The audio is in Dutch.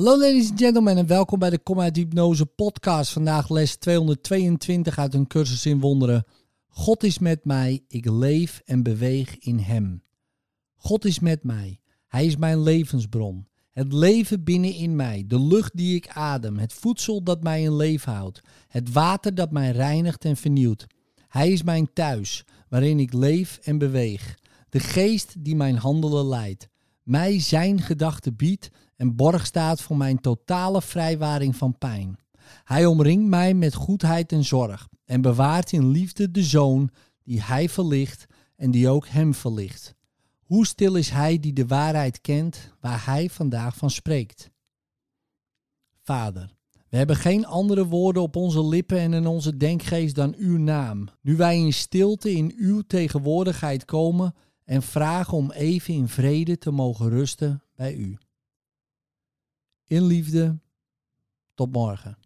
Hallo ladies and gentlemen en welkom bij de Kom uit Hypnose podcast. Vandaag les 222 uit een cursus in wonderen. God is met mij, ik leef en beweeg in Hem. God is met mij, Hij is mijn levensbron. Het leven binnenin mij, de lucht die ik adem, het voedsel dat mij in leven houdt, het water dat mij reinigt en vernieuwt. Hij is mijn thuis, waarin ik leef en beweeg, de geest die mijn handelen leidt, mij zijn gedachten biedt en borg staat voor mijn totale vrijwaring van pijn. Hij omringt mij met goedheid en zorg en bewaart in liefde de zoon die hij verlicht en die ook hem verlicht. Hoe stil is hij die de waarheid kent waar hij vandaag van spreekt? Vader, we hebben geen andere woorden op onze lippen en in onze denkgeest dan uw naam. Nu wij in stilte in uw tegenwoordigheid komen en vragen om even in vrede te mogen rusten bij u. In liefde, tot morgen.